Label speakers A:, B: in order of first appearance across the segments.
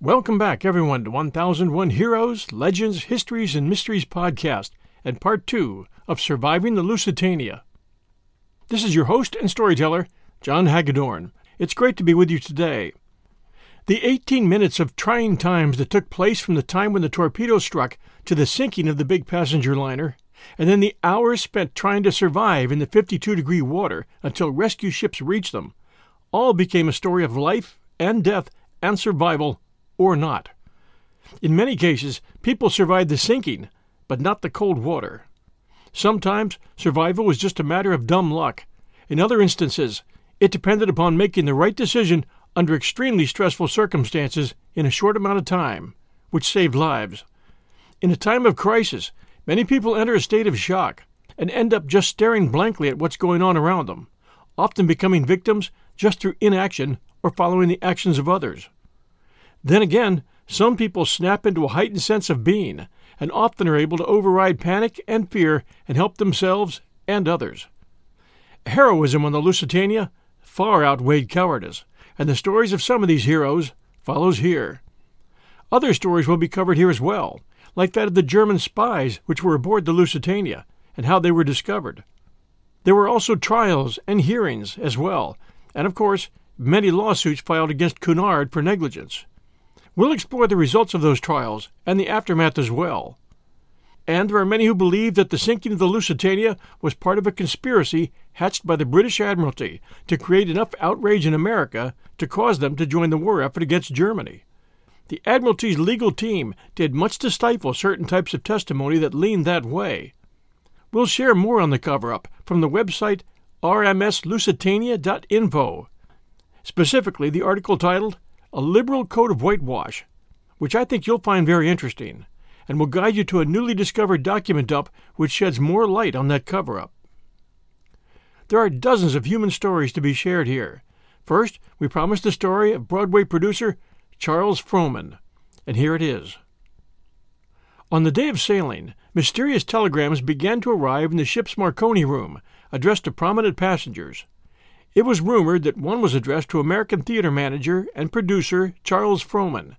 A: Welcome back, everyone, to 1001 Heroes, Legends, Histories, and Mysteries podcast and part two of Surviving the Lusitania. This is your host and storyteller, John Hagedorn. It's great to be with you today. The 18 minutes of trying times that took place from the time when the torpedo struck to the sinking of the big passenger liner, and then the hours spent trying to survive in the 52 degree water until rescue ships reached them, all became a story of life and death and survival or not. In many cases, people survived the sinking, but not the cold water. Sometimes survival was just a matter of dumb luck. In other instances, it depended upon making the right decision under extremely stressful circumstances in a short amount of time, which saved lives. In a time of crisis, many people enter a state of shock and end up just staring blankly at what's going on around them, often becoming victims just through inaction or following the actions of others. Then again, some people snap into a heightened sense of being and often are able to override panic and fear and help themselves and others. Heroism on the Lusitania far outweighed cowardice, and the stories of some of these heroes follows here. Other stories will be covered here as well, like that of the German spies which were aboard the Lusitania and how they were discovered. There were also trials and hearings as well, and of course, many lawsuits filed against Cunard for negligence. We'll explore the results of those trials and the aftermath as well. And there are many who believe that the sinking of the Lusitania was part of a conspiracy hatched by the British Admiralty to create enough outrage in America to cause them to join the war effort against Germany. The Admiralty's legal team did much to stifle certain types of testimony that leaned that way. We'll share more on the cover up from the website rmslusitania.info, specifically the article titled a liberal coat of whitewash, which I think you'll find very interesting, and will guide you to a newly discovered document dump which sheds more light on that cover up. There are dozens of human stories to be shared here. First, we promised the story of Broadway producer Charles Frohman, and here it is. On the day of sailing, mysterious telegrams began to arrive in the ship's Marconi room, addressed to prominent passengers. It was rumored that one was addressed to American theater manager and producer Charles Frohman.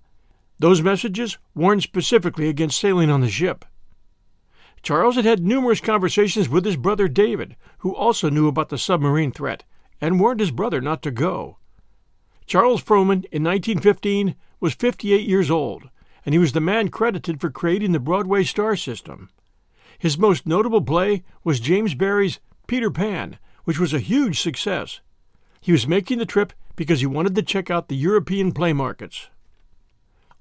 A: Those messages warned specifically against sailing on the ship. Charles had had numerous conversations with his brother David, who also knew about the submarine threat, and warned his brother not to go. Charles Frohman, in 1915, was 58 years old, and he was the man credited for creating the Broadway star system. His most notable play was James Barrie's Peter Pan, which was a huge success. He was making the trip because he wanted to check out the European play markets.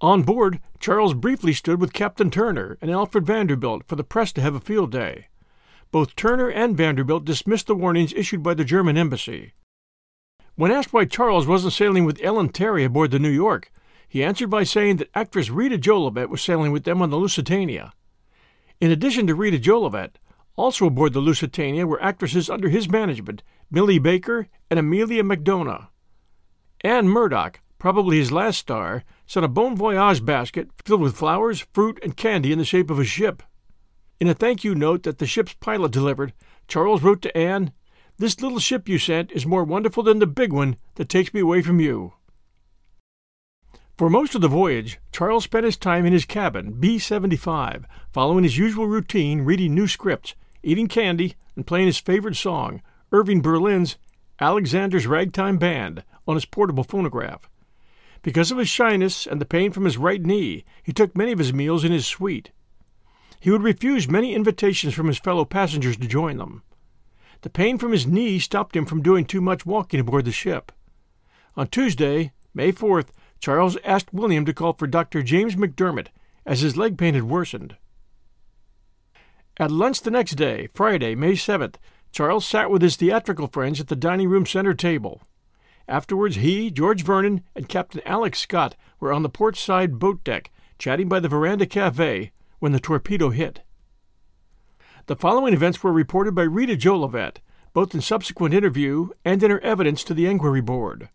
A: On board, Charles briefly stood with Captain Turner and Alfred Vanderbilt for the press to have a field day. Both Turner and Vanderbilt dismissed the warnings issued by the German embassy. When asked why Charles wasn't sailing with Ellen Terry aboard the New York, he answered by saying that actress Rita Jolivet was sailing with them on the Lusitania. In addition to Rita Jolivet, also aboard the Lusitania were actresses under his management, Millie Baker and Amelia McDonough. Anne Murdoch, probably his last star, sent a bon voyage basket filled with flowers, fruit, and candy in the shape of a ship. In a thank you note that the ship's pilot delivered, Charles wrote to Anne, This little ship you sent is more wonderful than the big one that takes me away from you. For most of the voyage, Charles spent his time in his cabin, B 75, following his usual routine, reading new scripts, eating candy, and playing his favorite song, Irving Berlin's Alexander's Ragtime Band, on his portable phonograph. Because of his shyness and the pain from his right knee, he took many of his meals in his suite. He would refuse many invitations from his fellow passengers to join them. The pain from his knee stopped him from doing too much walking aboard the ship. On Tuesday, May 4th, Charles asked William to call for Dr. James McDermott, as his leg pain had worsened. At lunch the next day, Friday, May 7th, Charles sat with his theatrical friends at the dining room center table. Afterwards, he, George Vernon, and Captain Alex Scott were on the port side boat deck, chatting by the veranda cafe, when the torpedo hit. The following events were reported by Rita Jolivet, both in subsequent interview and in her evidence to the Inquiry Board.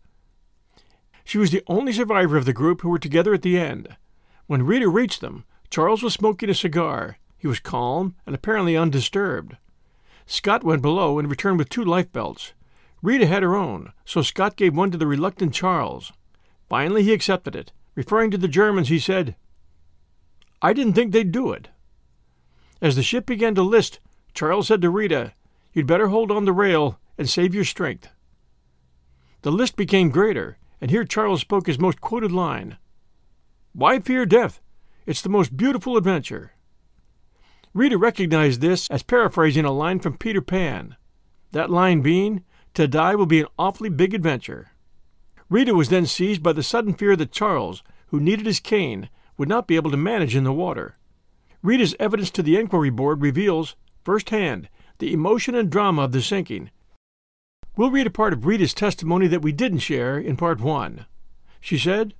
A: She was the only survivor of the group who were together at the end. When Rita reached them, Charles was smoking a cigar. He was calm and apparently undisturbed. Scott went below and returned with two life belts. Rita had her own, so Scott gave one to the reluctant Charles. Finally, he accepted it. Referring to the Germans, he said, I didn't think they'd do it. As the ship began to list, Charles said to Rita, You'd better hold on the rail and save your strength. The list became greater, and here Charles spoke his most quoted line Why fear death? It's the most beautiful adventure. Rita recognized this as paraphrasing a line from Peter Pan. That line being, To die will be an awfully big adventure. Rita was then seized by the sudden fear that Charles, who needed his cane, would not be able to manage in the water. Rita's evidence to the inquiry board reveals, firsthand, the emotion and drama of the sinking. We'll read a part of Rita's testimony that we didn't share in part one. She said,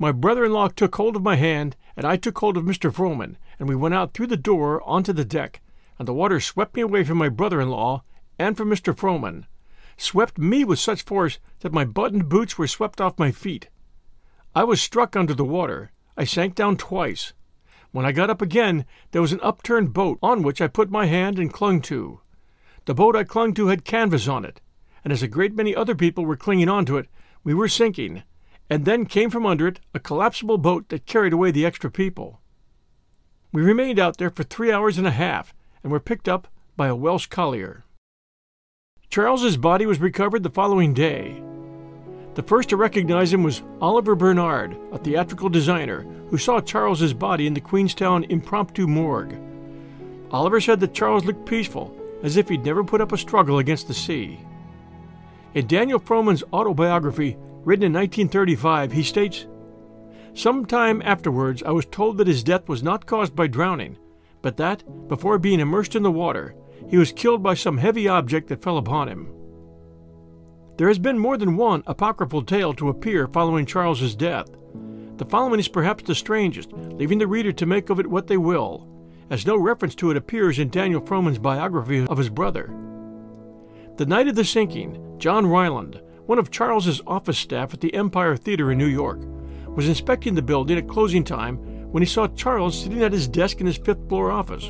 A: My brother in law took hold of my hand, and I took hold of Mr. Frohman, and we went out through the door onto the deck, and the water swept me away from my brother in law and from Mr. Frohman, swept me with such force that my buttoned boots were swept off my feet. I was struck under the water, I sank down twice. When I got up again, there was an upturned boat on which I put my hand and clung to. The boat I clung to had canvas on it, and as a great many other people were clinging on to it, we were sinking, and then came from under it a collapsible boat that carried away the extra people. We remained out there for three hours and a half, and were picked up by a Welsh collier. Charles's body was recovered the following day, the first to recognize him was Oliver Bernard, a theatrical designer, who saw Charles's body in the Queenstown impromptu morgue. Oliver said that Charles looked peaceful, as if he'd never put up a struggle against the sea. In Daniel Frohman's autobiography, written in 1935, he states, Sometime afterwards, I was told that his death was not caused by drowning, but that, before being immersed in the water, he was killed by some heavy object that fell upon him. There has been more than one apocryphal tale to appear following Charles's death. The following is perhaps the strangest, leaving the reader to make of it what they will, as no reference to it appears in Daniel Frohman's biography of his brother. The night of the sinking, John Ryland, one of Charles's office staff at the Empire Theater in New York, was inspecting the building at closing time when he saw Charles sitting at his desk in his fifth floor office.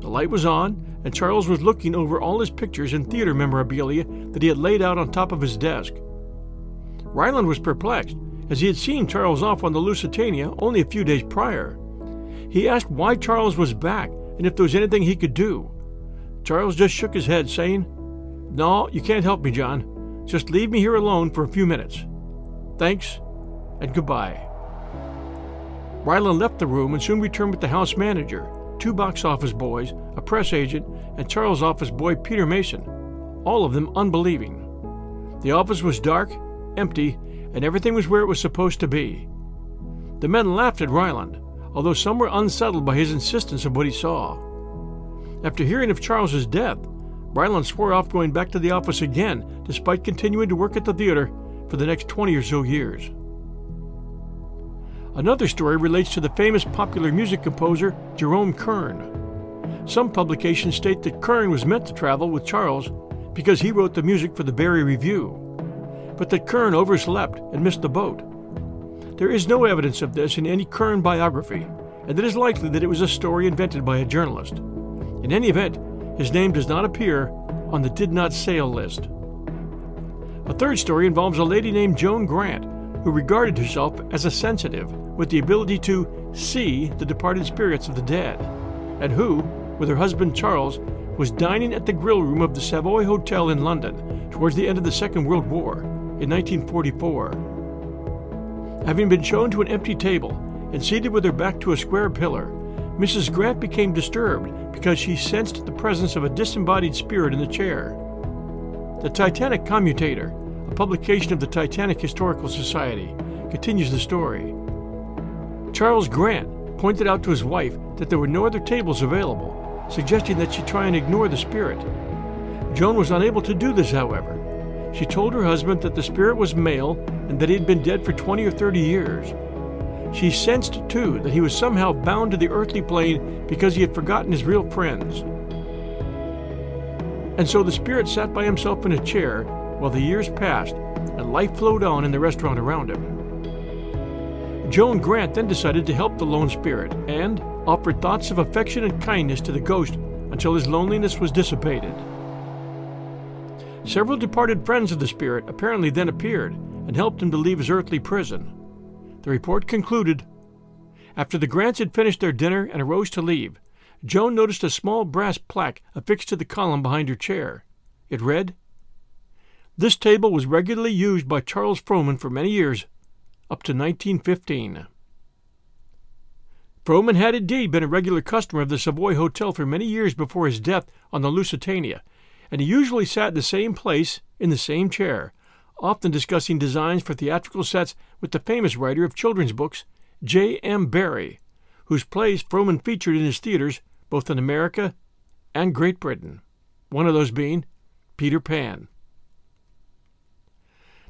A: The light was on, and Charles was looking over all his pictures and theater memorabilia that he had laid out on top of his desk. Ryland was perplexed, as he had seen Charles off on the Lusitania only a few days prior. He asked why Charles was back and if there was anything he could do. Charles just shook his head, saying, No, you can't help me, John. Just leave me here alone for a few minutes. Thanks, and goodbye. Ryland left the room and soon returned with the house manager, two box office boys, a press agent, and Charles' office boy Peter Mason, all of them unbelieving. The office was dark, empty, and everything was where it was supposed to be. The men laughed at Ryland, although some were unsettled by his insistence of what he saw. After hearing of Charles's death, Ryland swore off going back to the office again, despite continuing to work at the theater for the next 20 or so years. Another story relates to the famous popular music composer Jerome Kern. Some publications state that Kern was meant to travel with Charles because he wrote the music for the Barrie Review. but that Kern overslept and missed the boat. There is no evidence of this in any Kern biography, and it is likely that it was a story invented by a journalist. In any event, his name does not appear on the did not sail list. A third story involves a lady named Joan Grant, who regarded herself as a sensitive with the ability to see the departed spirits of the dead, and who, with her husband Charles, was dining at the grill room of the Savoy Hotel in London towards the end of the Second World War in 1944. Having been shown to an empty table and seated with her back to a square pillar, Mrs. Grant became disturbed because she sensed the presence of a disembodied spirit in the chair. The Titanic Commutator, a publication of the Titanic Historical Society, continues the story. Charles Grant pointed out to his wife that there were no other tables available suggesting that she try and ignore the spirit. Joan was unable to do this, however. She told her husband that the spirit was male and that he had been dead for 20 or 30 years. She sensed, too, that he was somehow bound to the earthly plane because he had forgotten his real friends. And so the spirit sat by himself in a chair while the years passed and life flowed on in the restaurant around him. Joan Grant then decided to help the lone spirit and, offered thoughts of affection and kindness to the ghost until his loneliness was dissipated. Several departed friends of the spirit apparently then appeared and helped him to leave his earthly prison. The report concluded After the Grants had finished their dinner and arose to leave, Joan noticed a small brass plaque affixed to the column behind her chair. It read, This table was regularly used by Charles Frohman for many years, up to 1915. Frohman had indeed been a regular customer of the Savoy Hotel for many years before his death on the Lusitania, and he usually sat in the same place, in the same chair, often discussing designs for theatrical sets with the famous writer of children's books, J. M. Barrie, whose plays Frohman featured in his theaters both in America and Great Britain, one of those being Peter Pan.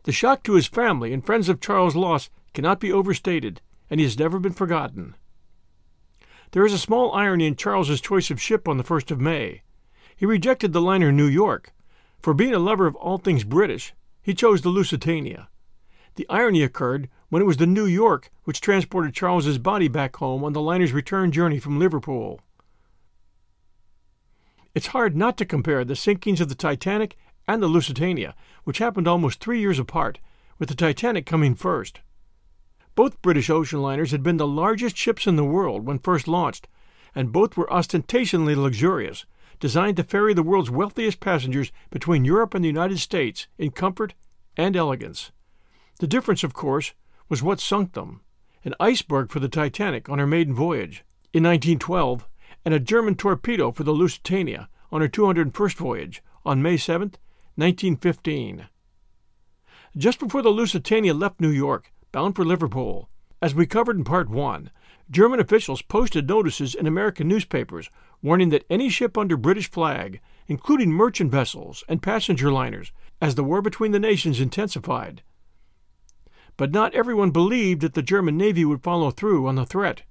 A: The shock to his family and friends of Charles' loss cannot be overstated, and he has never been forgotten. There is a small irony in Charles's choice of ship on the 1st of May. He rejected the liner New York. For being a lover of all things British, he chose the Lusitania. The irony occurred when it was the New York which transported Charles's body back home on the liner's return journey from Liverpool. It's hard not to compare the sinkings of the Titanic and the Lusitania, which happened almost three years apart, with the Titanic coming first. Both British ocean liners had been the largest ships in the world when first launched, and both were ostentatiously luxurious, designed to ferry the world's wealthiest passengers between Europe and the United States in comfort and elegance. The difference, of course, was what sunk them an iceberg for the Titanic on her maiden voyage in 1912, and a German torpedo for the Lusitania on her 201st voyage on May 7, 1915. Just before the Lusitania left New York, bound for Liverpool. As we covered in Part 1, German officials posted notices in American newspapers warning that any ship under British flag, including merchant vessels and passenger liners, as the war between the nations intensified. But not everyone believed that the German Navy would follow through on the threat.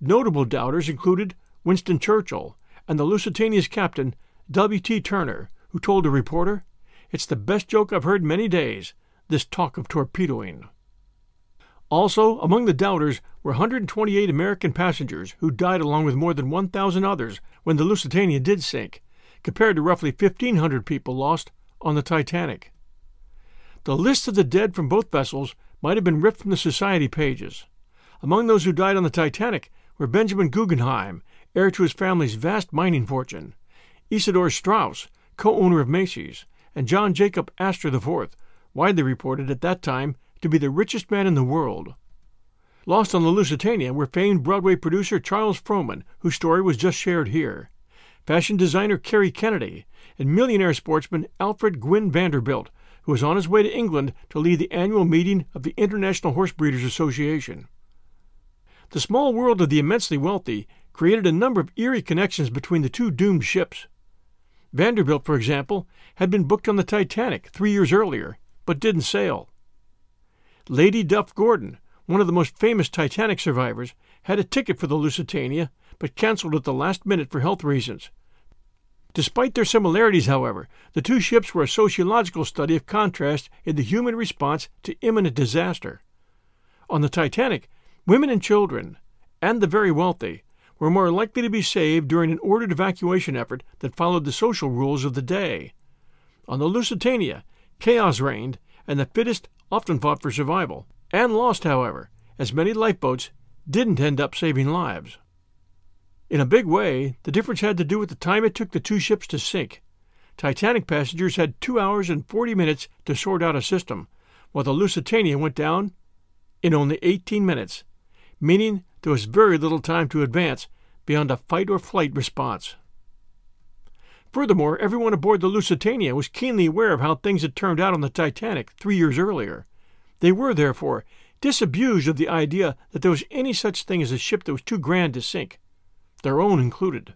A: Notable doubters included Winston Churchill and the Lusitania's captain, W.T. Turner, who told a reporter, It's the best joke I've heard many days, this talk of torpedoing. Also, among the doubters were 128 American passengers who died along with more than 1,000 others when the Lusitania did sink, compared to roughly 1,500 people lost on the Titanic. The list of the dead from both vessels might have been ripped from the Society pages. Among those who died on the Titanic were Benjamin Guggenheim, heir to his family's vast mining fortune, Isidor Straus, co owner of Macy's, and John Jacob Astor IV, widely reported at that time to be the richest man in the world. Lost on the Lusitania were famed Broadway producer Charles Frohman, whose story was just shared here, fashion designer Kerry Kennedy, and millionaire sportsman Alfred Gwynne Vanderbilt, who was on his way to England to lead the annual meeting of the International Horse Breeders Association. The small world of the immensely wealthy created a number of eerie connections between the two doomed ships. Vanderbilt, for example, had been booked on the Titanic three years earlier, but didn't sail. Lady Duff Gordon, one of the most famous Titanic survivors, had a ticket for the Lusitania, but canceled at the last minute for health reasons. Despite their similarities, however, the two ships were a sociological study of contrast in the human response to imminent disaster. On the Titanic, women and children, and the very wealthy, were more likely to be saved during an ordered evacuation effort that followed the social rules of the day. On the Lusitania, chaos reigned, and the fittest often fought for survival, and lost, however, as many lifeboats didn't end up saving lives. In a big way, the difference had to do with the time it took the two ships to sink. Titanic passengers had two hours and 40 minutes to sort out a system, while the Lusitania went down in only 18 minutes, meaning there was very little time to advance beyond a fight or flight response. Furthermore, everyone aboard the Lusitania was keenly aware of how things had turned out on the Titanic three years earlier. They were, therefore, disabused of the idea that there was any such thing as a ship that was too grand to sink their own included.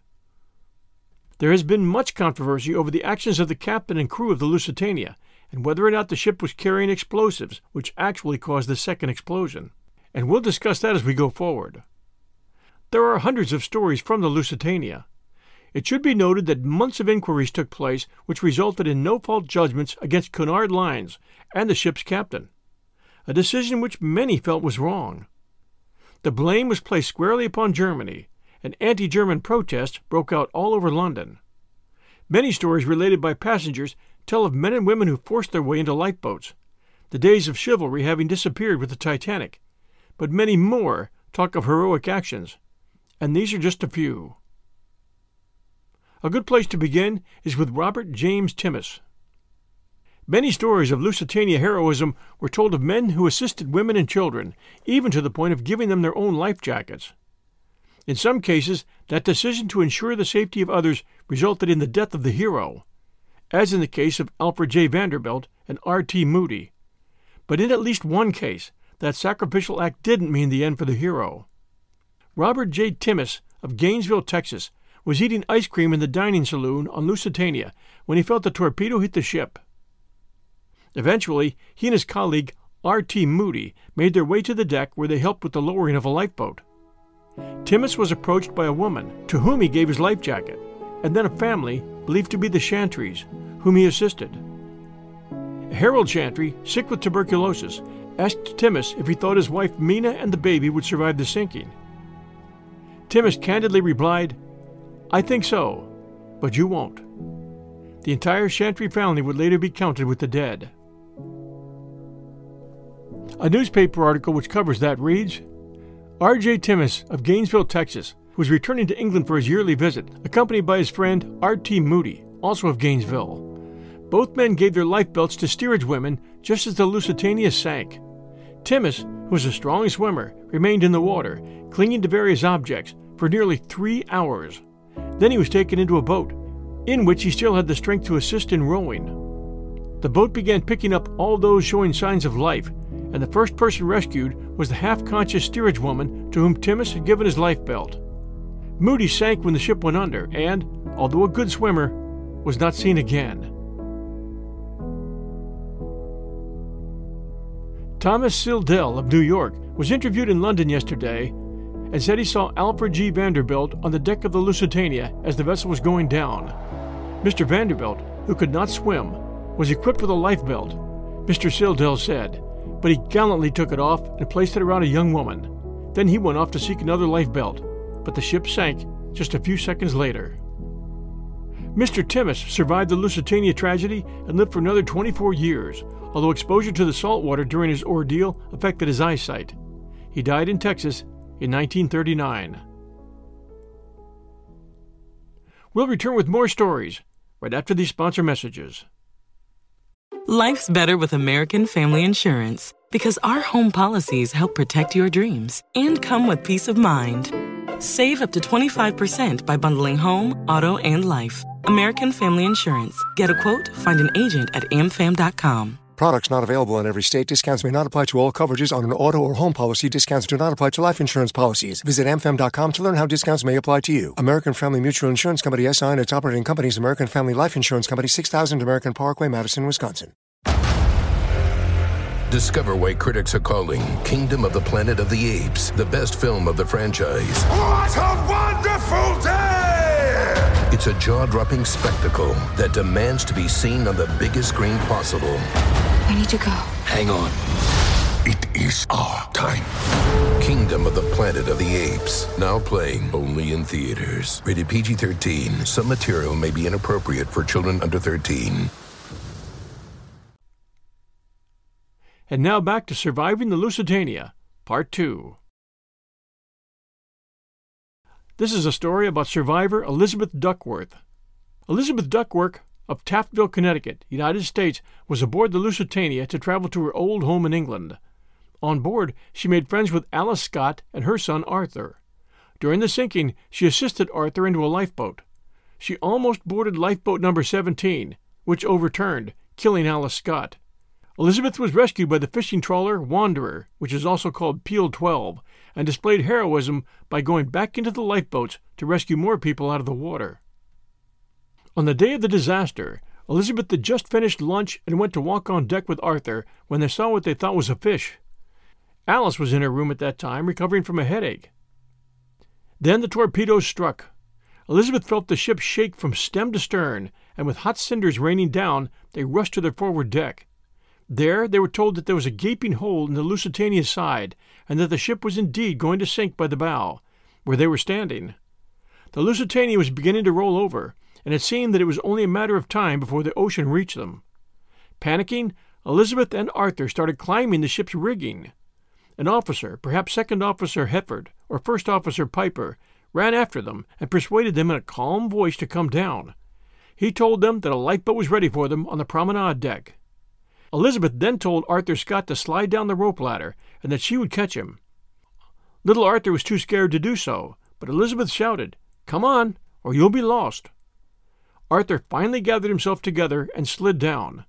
A: There has been much controversy over the actions of the captain and crew of the Lusitania, and whether or not the ship was carrying explosives, which actually caused the second explosion. And we'll discuss that as we go forward. There are hundreds of stories from the Lusitania. It should be noted that months of inquiries took place which resulted in no fault judgments against Cunard Lines and the ship's captain, a decision which many felt was wrong. The blame was placed squarely upon Germany, and anti German protests broke out all over London. Many stories related by passengers tell of men and women who forced their way into lifeboats, the days of chivalry having disappeared with the Titanic. But many more talk of heroic actions, and these are just a few. A good place to begin is with Robert James Timmis. Many stories of Lusitania heroism were told of men who assisted women and children, even to the point of giving them their own life jackets. In some cases, that decision to ensure the safety of others resulted in the death of the hero, as in the case of Alfred J. Vanderbilt and R.T. Moody. But in at least one case, that sacrificial act didn't mean the end for the hero. Robert J. Timmis of Gainesville, Texas, was eating ice cream in the dining saloon on Lusitania when he felt the torpedo hit the ship. Eventually, he and his colleague R.T. Moody made their way to the deck where they helped with the lowering of a lifeboat. Timmis was approached by a woman to whom he gave his life jacket, and then a family believed to be the Chantrys, whom he assisted. Harold Chantry, sick with tuberculosis, asked Timmis if he thought his wife Mina and the baby would survive the sinking. Timmis candidly replied, I think so, but you won't. The entire Chantry family would later be counted with the dead. A newspaper article which covers that reads R.J. Timmis of Gainesville, Texas, was returning to England for his yearly visit, accompanied by his friend R.T. Moody, also of Gainesville. Both men gave their life belts to steerage women just as the Lusitania sank. Timmis, who was a strong swimmer, remained in the water, clinging to various objects, for nearly three hours. Then he was taken into a boat, in which he still had the strength to assist in rowing. The boat began picking up all those showing signs of life, and the first person rescued was the half conscious steerage woman to whom Timmis had given his life belt. Moody sank when the ship went under and, although a good swimmer, was not seen again. Thomas Slidell of New York was interviewed in London yesterday and said he saw Alfred G. Vanderbilt on the deck of the Lusitania as the vessel was going down. Mr. Vanderbilt, who could not swim, was equipped with a life belt. Mr. Slidell said, but he gallantly took it off and placed it around a young woman. Then he went off to seek another lifebelt, but the ship sank just a few seconds later. Mr. Timmis survived the Lusitania tragedy and lived for another 24 years, although exposure to the salt water during his ordeal affected his eyesight. He died in Texas in 1939. We'll return with more stories right after these sponsor messages.
B: Life's better with American Family Insurance because our home policies help protect your dreams and come with peace of mind. Save up to 25% by bundling home, auto, and life. American Family Insurance. Get a quote, find an agent at amfam.com.
C: Products not available in every state. Discounts may not apply to all coverages on an auto or home policy. Discounts do not apply to life insurance policies. Visit amfam.com to learn how discounts may apply to you. American Family Mutual Insurance Company SI and its operating companies American Family Life Insurance Company 6000 American Parkway, Madison, Wisconsin.
D: Discover why critics are calling Kingdom of the Planet of the Apes the best film of the franchise.
E: What a wonderful day!
D: It's a jaw dropping spectacle that demands to be seen on the biggest screen possible.
E: I need to go.
D: Hang on. It is our time. Kingdom of the Planet of the Apes. Now playing only in theaters. Rated PG 13. Some material may be inappropriate for children under 13.
A: And now back to Surviving the Lusitania, Part 2. This is a story about survivor Elizabeth Duckworth. Elizabeth Duckworth of Taftville, Connecticut, United States, was aboard the Lusitania to travel to her old home in England. On board, she made friends with Alice Scott and her son Arthur. During the sinking, she assisted Arthur into a lifeboat. She almost boarded lifeboat number 17, which overturned, killing Alice Scott. Elizabeth was rescued by the fishing trawler Wanderer, which is also called Peel 12, and displayed heroism by going back into the lifeboats to rescue more people out of the water. On the day of the disaster, Elizabeth had just finished lunch and went to walk on deck with Arthur when they saw what they thought was a fish. Alice was in her room at that time, recovering from a headache. Then the torpedoes struck. Elizabeth felt the ship shake from stem to stern, and with hot cinders raining down, they rushed to their forward deck. There they were told that there was a gaping hole in the Lusitania's side, and that the ship was indeed going to sink by the bow, where they were standing. The Lusitania was beginning to roll over, and it seemed that it was only a matter of time before the ocean reached them. Panicking, Elizabeth and Arthur started climbing the ship's rigging. An officer, perhaps Second Officer Hefford or First Officer Piper, ran after them and persuaded them in a calm voice to come down. He told them that a lifeboat was ready for them on the promenade deck. Elizabeth then told Arthur Scott to slide down the rope ladder and that she would catch him. Little Arthur was too scared to do so, but Elizabeth shouted, Come on, or you'll be lost. Arthur finally gathered himself together and slid down.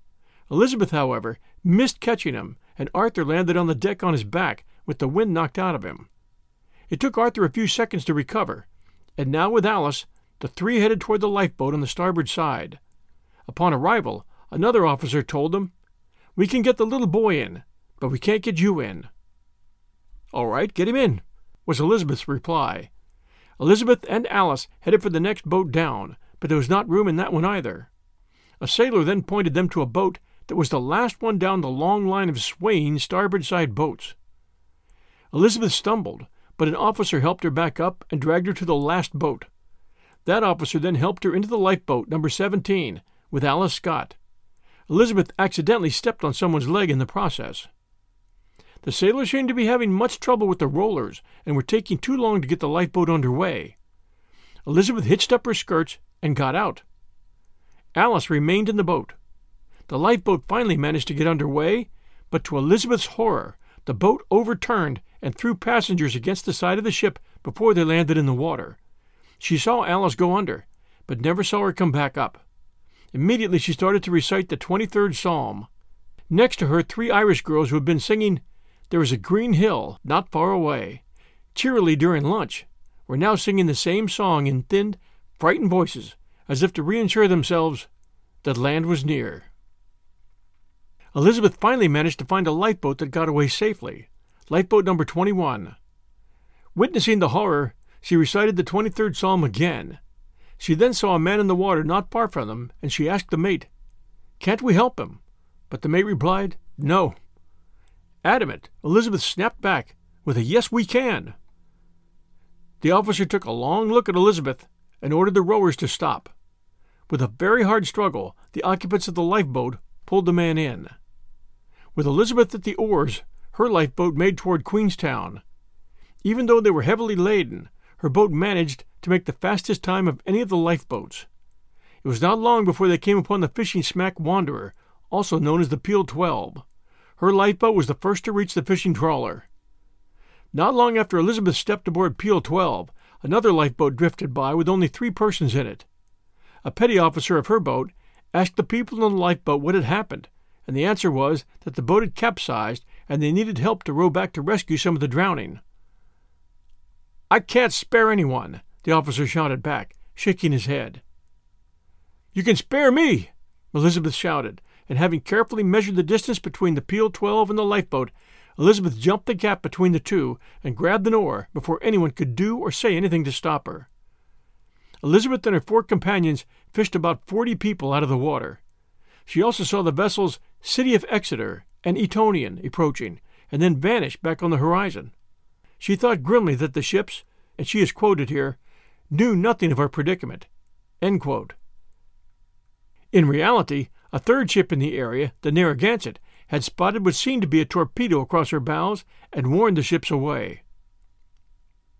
A: Elizabeth, however, missed catching him, and Arthur landed on the deck on his back with the wind knocked out of him. It took Arthur a few seconds to recover, and now with Alice, the three headed toward the lifeboat on the starboard side. Upon arrival, another officer told them we can get the little boy in, but we can't get you in. All right, get him in, was Elizabeth's reply. Elizabeth and Alice headed for the next boat down, but there was not room in that one either. A sailor then pointed them to a boat that was the last one down the long line of swaying starboard side boats. Elizabeth stumbled, but an officer helped her back up and dragged her to the last boat. That officer then helped her into the lifeboat, number 17, with Alice Scott. Elizabeth accidentally stepped on someone's leg in the process. The sailors seemed to be having much trouble with the rollers and were taking too long to get the lifeboat under way. Elizabeth hitched up her skirts and got out. Alice remained in the boat. The lifeboat finally managed to get under way, but to Elizabeth's horror, the boat overturned and threw passengers against the side of the ship before they landed in the water. She saw Alice go under, but never saw her come back up. Immediately she started to recite the 23rd Psalm. Next to her, three Irish girls who had been singing There is a Green Hill Not Far Away cheerily during lunch were now singing the same song in thinned, frightened voices, as if to reassure themselves that land was near. Elizabeth finally managed to find a lifeboat that got away safely, lifeboat number 21. Witnessing the horror, she recited the 23rd Psalm again, she then saw a man in the water not far from them, and she asked the mate, Can't we help him? But the mate replied, No. Adamant, Elizabeth snapped back with a Yes, we can. The officer took a long look at Elizabeth and ordered the rowers to stop. With a very hard struggle, the occupants of the lifeboat pulled the man in. With Elizabeth at the oars, her lifeboat made toward Queenstown. Even though they were heavily laden, her boat managed to make the fastest time of any of the lifeboats. It was not long before they came upon the fishing smack Wanderer, also known as the Peel 12. Her lifeboat was the first to reach the fishing trawler. Not long after Elizabeth stepped aboard Peel 12, another lifeboat drifted by with only three persons in it. A petty officer of her boat asked the people in the lifeboat what had happened, and the answer was that the boat had capsized and they needed help to row back to rescue some of the drowning. I can't spare anyone, the officer shouted back, shaking his head. You can spare me, Elizabeth shouted, and having carefully measured the distance between the Peel 12 and the lifeboat, Elizabeth jumped the gap between the two and grabbed an oar before anyone could do or say anything to stop her. Elizabeth and her four companions fished about 40 people out of the water. She also saw the vessels City of Exeter and Etonian approaching, and then vanish back on the horizon. She thought grimly that the ships, and she is quoted here, knew nothing of our predicament. In reality, a third ship in the area, the Narragansett, had spotted what seemed to be a torpedo across her bows and warned the ships away.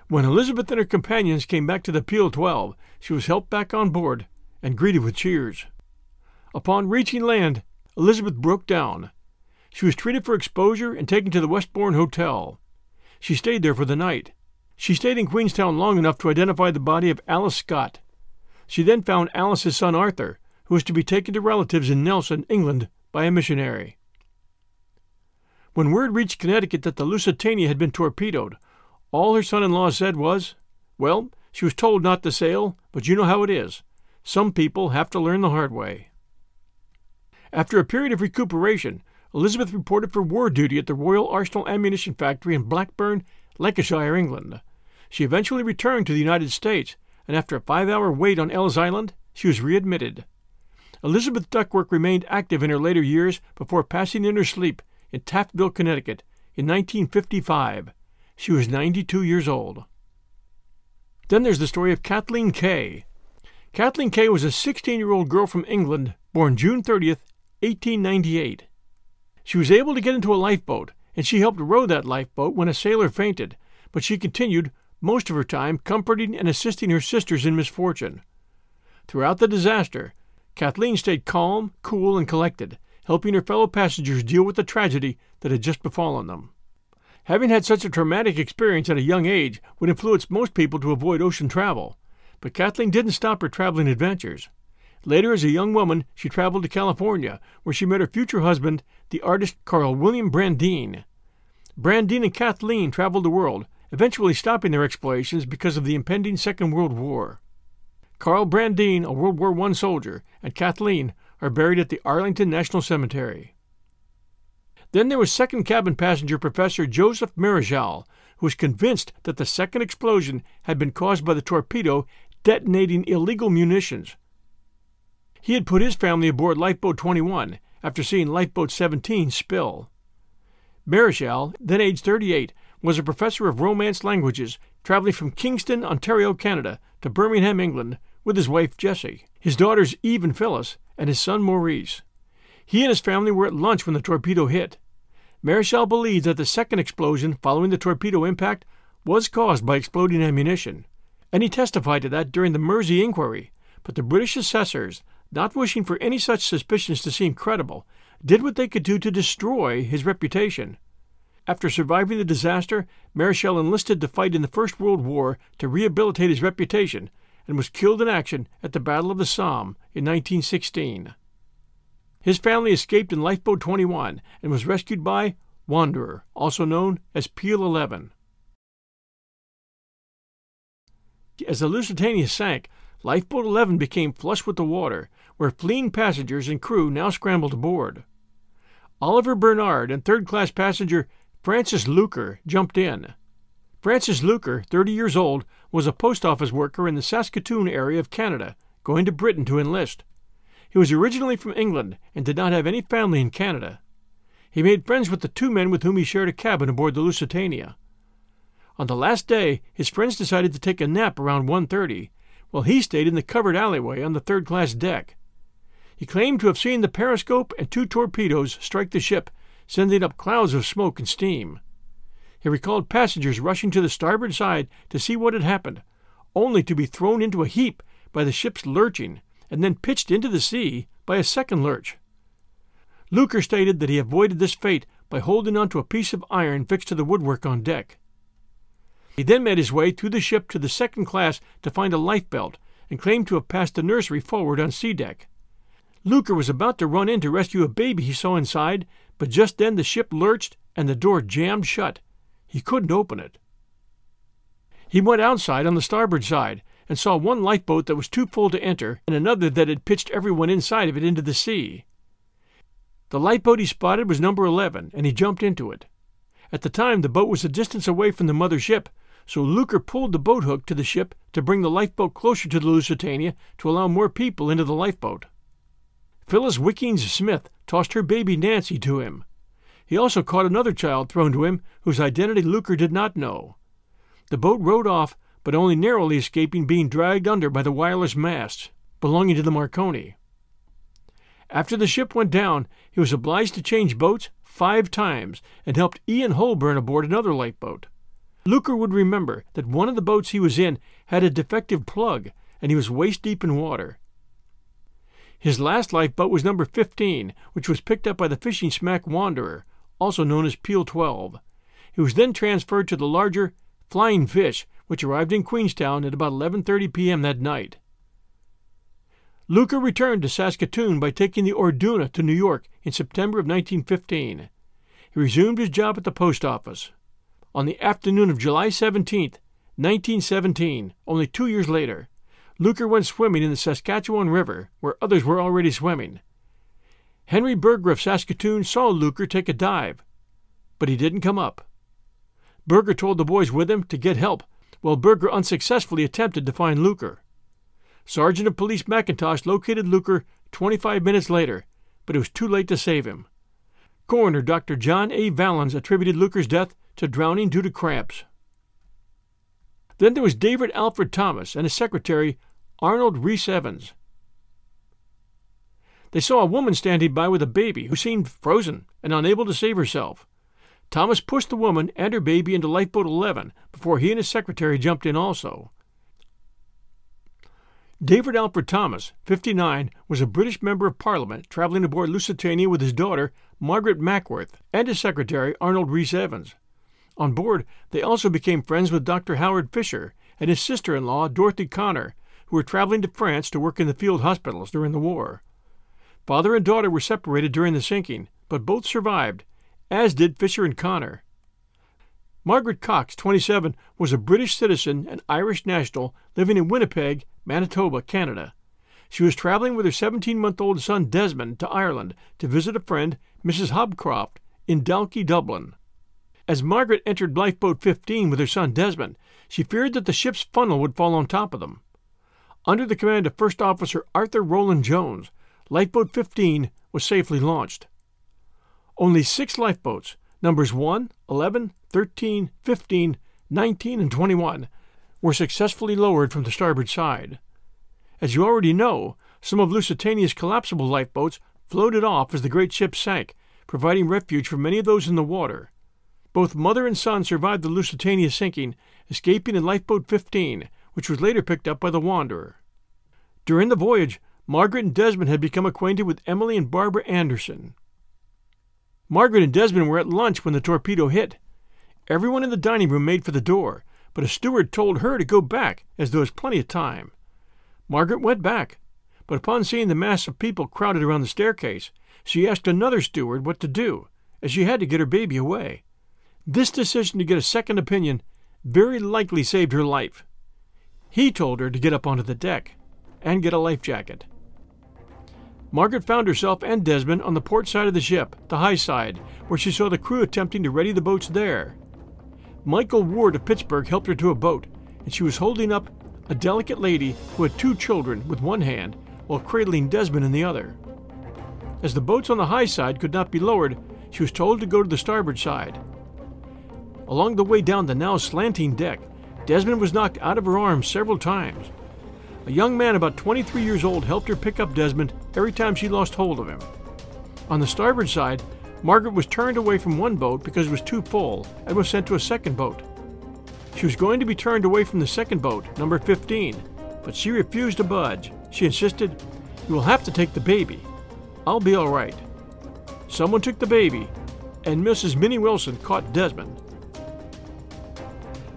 A: When Elizabeth and her companions came back to the Peel 12, she was helped back on board and greeted with cheers. Upon reaching land, Elizabeth broke down. She was treated for exposure and taken to the Westbourne Hotel. She stayed there for the night. She stayed in Queenstown long enough to identify the body of Alice Scott. She then found Alice's son Arthur, who was to be taken to relatives in Nelson, England, by a missionary. When word reached Connecticut that the Lusitania had been torpedoed, all her son in law said was, Well, she was told not to sail, but you know how it is. Some people have to learn the hard way. After a period of recuperation, Elizabeth reported for war duty at the Royal Arsenal Ammunition Factory in Blackburn, Lancashire, England. She eventually returned to the United States, and after a five hour wait on Ellis Island, she was readmitted. Elizabeth Duckworth remained active in her later years before passing in her sleep in Taftville, Connecticut, in 1955. She was 92 years old. Then there's the story of Kathleen Kay. Kathleen Kay was a 16 year old girl from England, born June 30th, 1898. She was able to get into a lifeboat, and she helped row that lifeboat when a sailor fainted, but she continued most of her time comforting and assisting her sisters in misfortune. Throughout the disaster, Kathleen stayed calm, cool, and collected, helping her fellow passengers deal with the tragedy that had just befallen them. Having had such a traumatic experience at a young age would influence most people to avoid ocean travel, but Kathleen didn't stop her traveling adventures. Later, as a young woman, she traveled to California, where she met her future husband, the artist Carl William Brandeen. Brandeen and Kathleen traveled the world, eventually stopping their explorations because of the impending Second World War. Carl Brandeen, a World War I soldier, and Kathleen are buried at the Arlington National Cemetery. Then there was second cabin passenger Professor Joseph Marichal, who was convinced that the second explosion had been caused by the torpedo detonating illegal munitions. He had put his family aboard Lifeboat 21 after seeing Lifeboat 17 spill. Marichal, then aged 38, was a professor of Romance languages, traveling from Kingston, Ontario, Canada, to Birmingham, England, with his wife Jessie, his daughters Eve and Phyllis, and his son Maurice. He and his family were at lunch when the torpedo hit. Marichal believed that the second explosion following the torpedo impact was caused by exploding ammunition, and he testified to that during the Mersey inquiry. But the British assessors, not wishing for any such suspicions to seem credible, did what they could do to destroy his reputation. After surviving the disaster, Marichal enlisted to fight in the First World War to rehabilitate his reputation and was killed in action at the Battle of the Somme in 1916. His family escaped in Lifeboat 21 and was rescued by Wanderer, also known as Peel 11. As the Lusitania sank, Lifeboat 11 became flush with the water, where fleeing passengers and crew now scrambled aboard. Oliver Bernard and third class passenger Francis Luker jumped in. Francis Luker, 30 years old, was a post office worker in the Saskatoon area of Canada, going to Britain to enlist. He was originally from England and did not have any family in Canada. He made friends with the two men with whom he shared a cabin aboard the Lusitania. On the last day, his friends decided to take a nap around 1:30, while he stayed in the covered alleyway on the third-class deck. He claimed to have seen the periscope and two torpedoes strike the ship, sending up clouds of smoke and steam. He recalled passengers rushing to the starboard side to see what had happened, only to be thrown into a heap by the ship's lurching and then pitched into the sea by a second lurch. Luker stated that he avoided this fate by holding onto a piece of iron fixed to the woodwork on deck. He then made his way through the ship to the second class to find a lifebelt and claimed to have passed the nursery forward on sea deck. Luker was about to run in to rescue a baby he saw inside, but just then the ship lurched and the door jammed shut, he couldn't open it. He went outside on the starboard side and saw one lifeboat that was too full to enter and another that had pitched everyone inside of it into the sea. The lifeboat he spotted was number 11, and he jumped into it. At the time, the boat was a distance away from the mother ship, so Luker pulled the boat hook to the ship to bring the lifeboat closer to the Lusitania to allow more people into the lifeboat. Phyllis Wickings Smith tossed her baby Nancy to him. He also caught another child thrown to him whose identity Luker did not know. The boat rowed off, but only narrowly escaping being dragged under by the wireless masts belonging to the Marconi. After the ship went down, he was obliged to change boats five times and helped Ian Holbourn aboard another lifeboat. Luker would remember that one of the boats he was in had a defective plug and he was waist deep in water. His last lifeboat was number 15, which was picked up by the fishing smack Wanderer, also known as Peel 12. He was then transferred to the larger Flying Fish, which arrived in Queenstown at about 11:30 p.m. that night. Luker returned to Saskatoon by taking the Orduna to New York in September of 1915. He resumed his job at the post office. On the afternoon of July 17, 1917, only two years later, Luker went swimming in the Saskatchewan River, where others were already swimming. Henry Berger of Saskatoon saw Luker take a dive, but he didn't come up. Berger told the boys with him to get help, while Berger unsuccessfully attempted to find Luker. Sergeant of Police McIntosh located Luker 25 minutes later, but it was too late to save him. Coroner Dr. John A. Vallens attributed Luker's death to drowning due to cramps. Then there was David Alfred Thomas and his secretary, Arnold Reese Evans. They saw a woman standing by with a baby who seemed frozen and unable to save herself. Thomas pushed the woman and her baby into Lifeboat 11 before he and his secretary jumped in also. David Alfred Thomas, 59, was a British Member of Parliament traveling aboard Lusitania with his daughter, Margaret Mackworth, and his secretary, Arnold Reese Evans. On board, they also became friends with Dr. Howard Fisher and his sister in law, Dorothy Connor, who were traveling to France to work in the field hospitals during the war. Father and daughter were separated during the sinking, but both survived, as did Fisher and Connor. Margaret Cox, 27, was a British citizen and Irish national living in Winnipeg, Manitoba, Canada. She was traveling with her 17 month old son Desmond to Ireland to visit a friend, Mrs. Hobcroft, in Dalkey, Dublin. As Margaret entered Lifeboat 15 with her son Desmond, she feared that the ship's funnel would fall on top of them. Under the command of First Officer Arthur Roland Jones, Lifeboat 15 was safely launched. Only six lifeboats, numbers 1, 11, 13, 15, 19, and 21, were successfully lowered from the starboard side. As you already know, some of Lusitania's collapsible lifeboats floated off as the great ship sank, providing refuge for many of those in the water. Both mother and son survived the Lusitania sinking, escaping in Lifeboat 15, which was later picked up by the Wanderer. During the voyage, Margaret and Desmond had become acquainted with Emily and Barbara Anderson. Margaret and Desmond were at lunch when the torpedo hit. Everyone in the dining room made for the door, but a steward told her to go back, as there was plenty of time. Margaret went back, but upon seeing the mass of people crowded around the staircase, she asked another steward what to do, as she had to get her baby away. This decision to get a second opinion very likely saved her life. He told her to get up onto the deck and get a life jacket. Margaret found herself and Desmond on the port side of the ship, the high side, where she saw the crew attempting to ready the boats there. Michael Ward of Pittsburgh helped her to a boat, and she was holding up a delicate lady who had two children with one hand while cradling Desmond in the other. As the boats on the high side could not be lowered, she was told to go to the starboard side. Along the way down the now slanting deck, Desmond was knocked out of her arms several times. A young man about 23 years old helped her pick up Desmond every time she lost hold of him. On the starboard side, Margaret was turned away from one boat because it was too full and was sent to a second boat. She was going to be turned away from the second boat, number 15, but she refused to budge. She insisted, You will have to take the baby. I'll be all right. Someone took the baby, and Mrs. Minnie Wilson caught Desmond.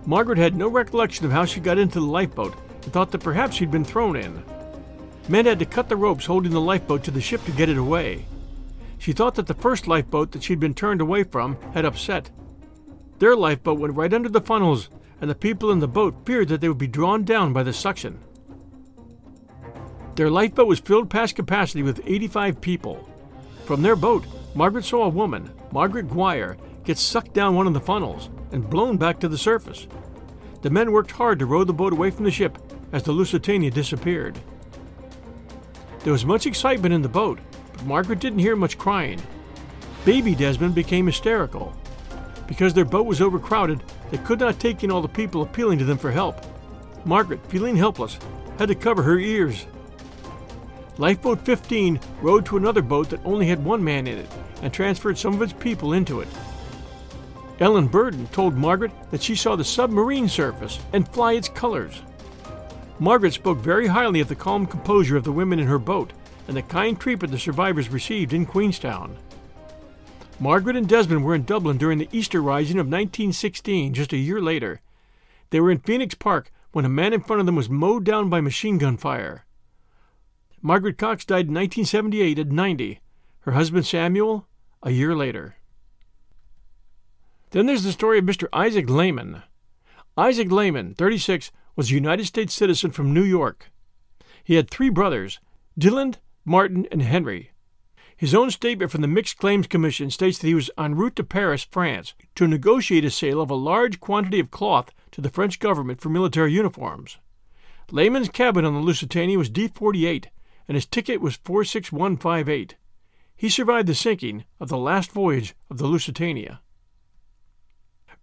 A: Margaret had no recollection of how she got into the lifeboat and thought that perhaps she'd been thrown in. Men had to cut the ropes holding the lifeboat to the ship to get it away. She thought that the first lifeboat that she'd been turned away from had upset. Their lifeboat went right under the funnels, and the people in the boat feared that they would be drawn down by the suction. Their lifeboat was filled past capacity with 85 people. From their boat, Margaret saw a woman, Margaret Gwyer, get sucked down one of the funnels and blown back to the surface. the men worked hard to row the boat away from the ship as the Lusitania disappeared. There was much excitement in the boat, but Margaret didn't hear much crying. Baby Desmond became hysterical. Because their boat was overcrowded, they could not take in all the people appealing to them for help. Margaret, feeling helpless, had to cover her ears. Lifeboat 15 rowed to another boat that only had one man in it and transferred some of its people into it. Ellen Burden told Margaret that she saw the submarine surface and fly its colors. Margaret spoke very highly of the calm composure of the women in her boat and the kind treatment the survivors received in Queenstown. Margaret and Desmond were in Dublin during the Easter Rising of 1916, just a year later. They were in Phoenix Park when a man in front of them was mowed down by machine gun fire. Margaret Cox died in 1978 at 90. Her husband Samuel, a year later. Then there's the story of Mr. Isaac Lehman. Isaac Lehman, 36, was a United States citizen from New York. He had three brothers, Dylan, Martin, and Henry. His own statement from the Mixed Claims Commission states that he was en route to Paris, France, to negotiate a sale of a large quantity of cloth to the French government for military uniforms. Lehman's cabin on the Lusitania was D 48, and his ticket was 46158. He survived the sinking of the last voyage of the Lusitania.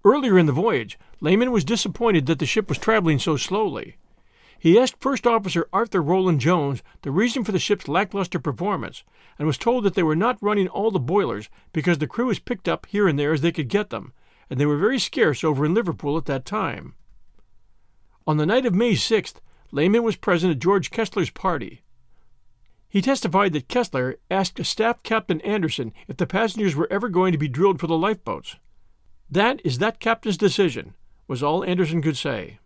A: Earlier in the voyage, Lehman was disappointed that the ship was traveling so slowly. He asked First Officer Arthur Roland Jones the reason for the ship's lackluster performance, and was told that they were not running all the boilers because the crew was picked up here and there as they could get them, and they were very scarce over in Liverpool at that time. On the night of May 6th, Lehman was present at George Kessler's party. He testified that Kessler asked Staff Captain Anderson if the passengers were ever going to be drilled for the lifeboats. That is that captain's decision, was all Anderson could say.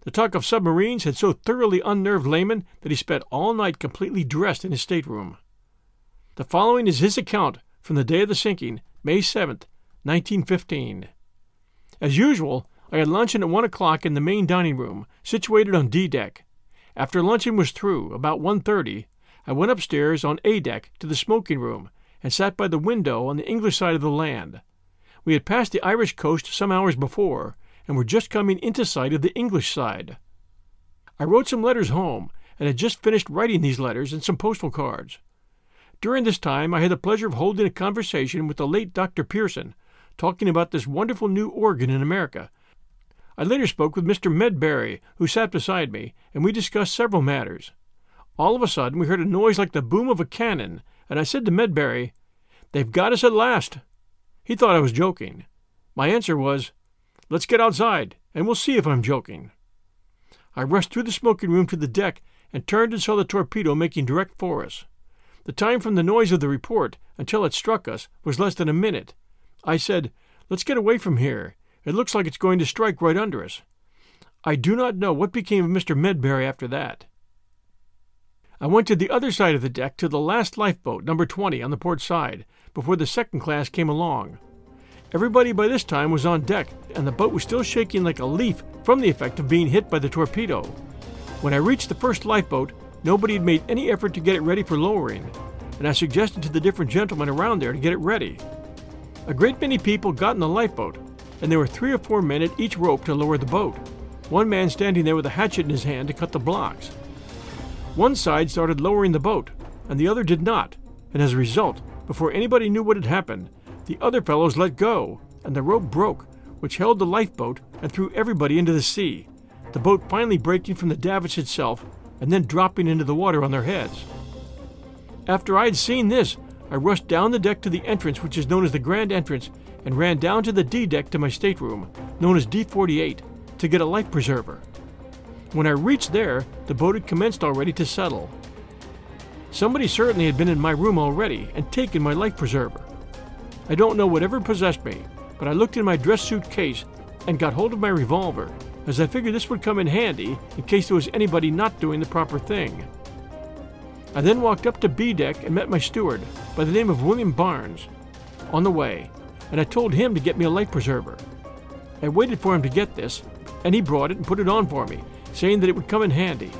A: The talk of submarines had so thoroughly unnerved Lehman that he spent all night completely dressed in his stateroom. The following is his account from the day of the sinking, May 7th, 1915. As usual, I had luncheon at one o'clock in the main dining room, situated on D deck. After luncheon was through, about 1.30, I went upstairs on A deck to the smoking room and sat by the window on the English side of the land. We had passed the Irish coast some hours before, and were just coming into sight of the English side. I wrote some letters home, and had just finished writing these letters and some postal cards. During this time, I had the pleasure of holding a conversation with the late Dr. Pearson, talking about this wonderful new organ in America. I later spoke with Mr. Medbury, who sat beside me, and we discussed several matters. All of a sudden, we heard a noise like the boom of a cannon, and I said to Medbury, They've got us at last. He thought I was joking. My answer was, Let's get outside, and we'll see if I'm joking. I rushed through the smoking room to the deck and turned and saw the torpedo making direct for us. The time from the noise of the report until it struck us was less than a minute. I said, Let's get away from here. It looks like it's going to strike right under us. I do not know what became of Mr. Medbury after that. I went to the other side of the deck to the last lifeboat, number 20, on the port side, before the second class came along. Everybody by this time was on deck, and the boat was still shaking like a leaf from the effect of being hit by the torpedo. When I reached the first lifeboat, nobody had made any effort to get it ready for lowering, and I suggested to the different gentlemen around there to get it ready. A great many people got in the lifeboat, and there were three or four men at each rope to lower the boat, one man standing there with a hatchet in his hand to cut the blocks. One side started lowering the boat, and the other did not, and as a result, before anybody knew what had happened, the other fellows let go, and the rope broke, which held the lifeboat and threw everybody into the sea, the boat finally breaking from the davits itself and then dropping into the water on their heads. After I had seen this, I rushed down the deck to the entrance, which is known as the Grand Entrance, and ran down to the D deck to my stateroom, known as D 48, to get a life preserver. When I reached there, the boat had commenced already to settle. Somebody certainly had been in my room already and taken my life preserver. I don't know whatever possessed me, but I looked in my dress suit case and got hold of my revolver, as I figured this would come in handy in case there was anybody not doing the proper thing. I then walked up to B deck and met my steward, by the name of William Barnes, on the way, and I told him to get me a life preserver. I waited for him to get this, and he brought it and put it on for me, saying that it would come in handy.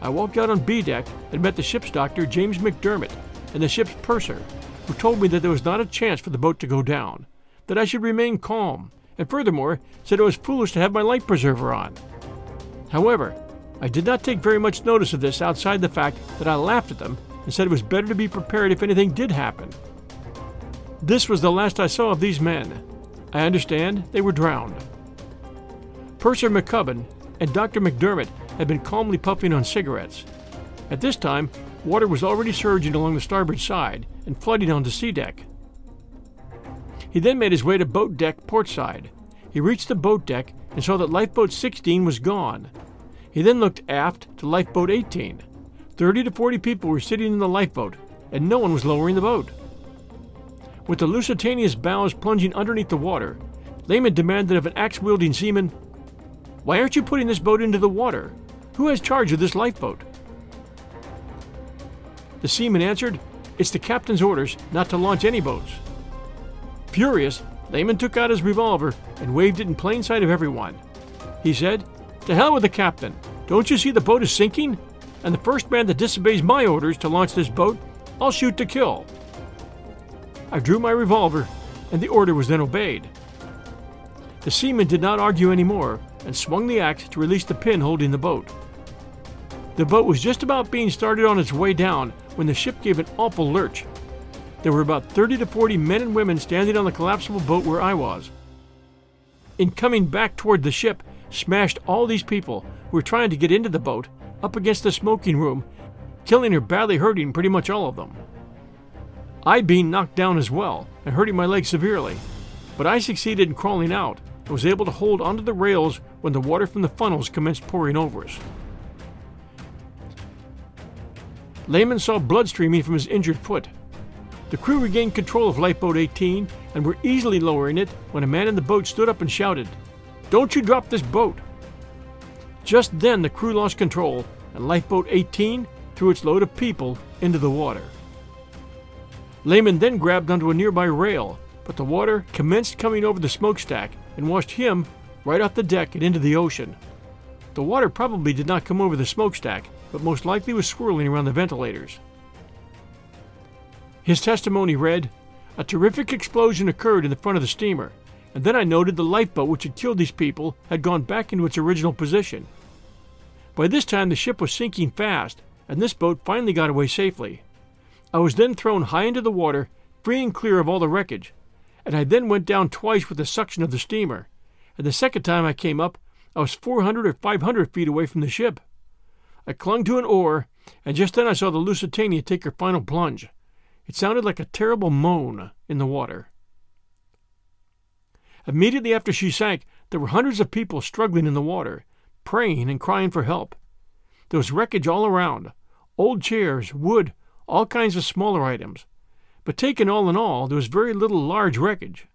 A: I walked out on B deck and met the ship's doctor, James McDermott, and the ship's purser, who told me that there was not a chance for the boat to go down, that I should remain calm, and furthermore said it was foolish to have my life preserver on. However, I did not take very much notice of this outside the fact that I laughed at them and said it was better to be prepared if anything did happen. This was the last I saw of these men. I understand they were drowned. Purser McCubbin and Dr. McDermott had been calmly puffing on cigarettes. At this time, water was already surging along the starboard side and flooding onto C deck. He then made his way to boat deck port side. He reached the boat deck and saw that lifeboat 16 was gone. He then looked aft to lifeboat 18. 30 to 40 people were sitting in the lifeboat, and no one was lowering the boat. With the Lusitania's bows plunging underneath the water, Lehman demanded of an axe wielding seaman, Why aren't you putting this boat into the water? Who has charge of this lifeboat? The seaman answered, It's the captain's orders not to launch any boats. Furious, Lehman took out his revolver and waved it in plain sight of everyone. He said, To hell with the captain. Don't you see the boat is sinking? And the first man that disobeys my orders to launch this boat, I'll shoot to kill. I drew my revolver, and the order was then obeyed. The seaman did not argue any more and swung the axe to release the pin holding the boat. The boat was just about being started on its way down when the ship gave an awful lurch there were about 30 to 40 men and women standing on the collapsible boat where I was. In coming back toward the ship, smashed all these people who were trying to get into the boat up against the smoking room, killing or badly hurting pretty much all of them. I being knocked down as well and hurting my leg severely, but I succeeded in crawling out and was able to hold onto the rails when the water from the funnels commenced pouring over us. Lehman saw blood streaming from his injured foot the crew regained control of Lifeboat 18 and were easily lowering it when a man in the boat stood up and shouted, Don't you drop this boat! Just then, the crew lost control and Lifeboat 18 threw its load of people into the water. Lehman then grabbed onto a nearby rail, but the water commenced coming over the smokestack and washed him right off the deck and into the ocean. The water probably did not come over the smokestack, but most likely was swirling around the ventilators. His testimony read A terrific explosion occurred in the front of the steamer, and then I noted the lifeboat which had killed these people had gone back into its original position. By this time, the ship was sinking fast, and this boat finally got away safely. I was then thrown high into the water, free and clear of all the wreckage, and I then went down twice with the suction of the steamer, and the second time I came up, I was 400 or 500 feet away from the ship. I clung to an oar, and just then I saw the Lusitania take her final plunge. It sounded like a terrible moan in the water. Immediately after she sank, there were hundreds of people struggling in the water, praying and crying for help. There was wreckage all around old chairs, wood, all kinds of smaller items. But taken all in all, there was very little large wreckage.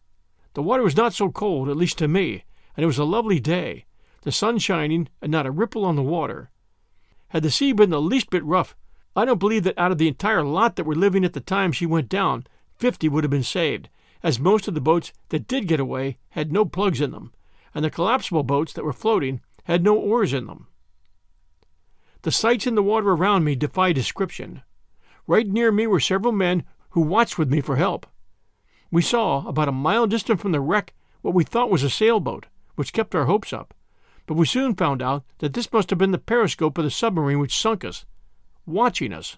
A: The water was not so cold, at least to me, and it was a lovely day, the sun shining and not a ripple on the water. Had the sea been the least bit rough, I don't believe that out of the entire lot that were living at the time she went down, 50 would have been saved, as most of the boats that did get away had no plugs in them, and the collapsible boats that were floating had no oars in them. The sights in the water around me defy description. Right near me were several men who watched with me for help. We saw, about a mile distant from the wreck, what we thought was a sailboat, which kept our hopes up, but we soon found out that this must have been the periscope of the submarine which sunk us, watching us.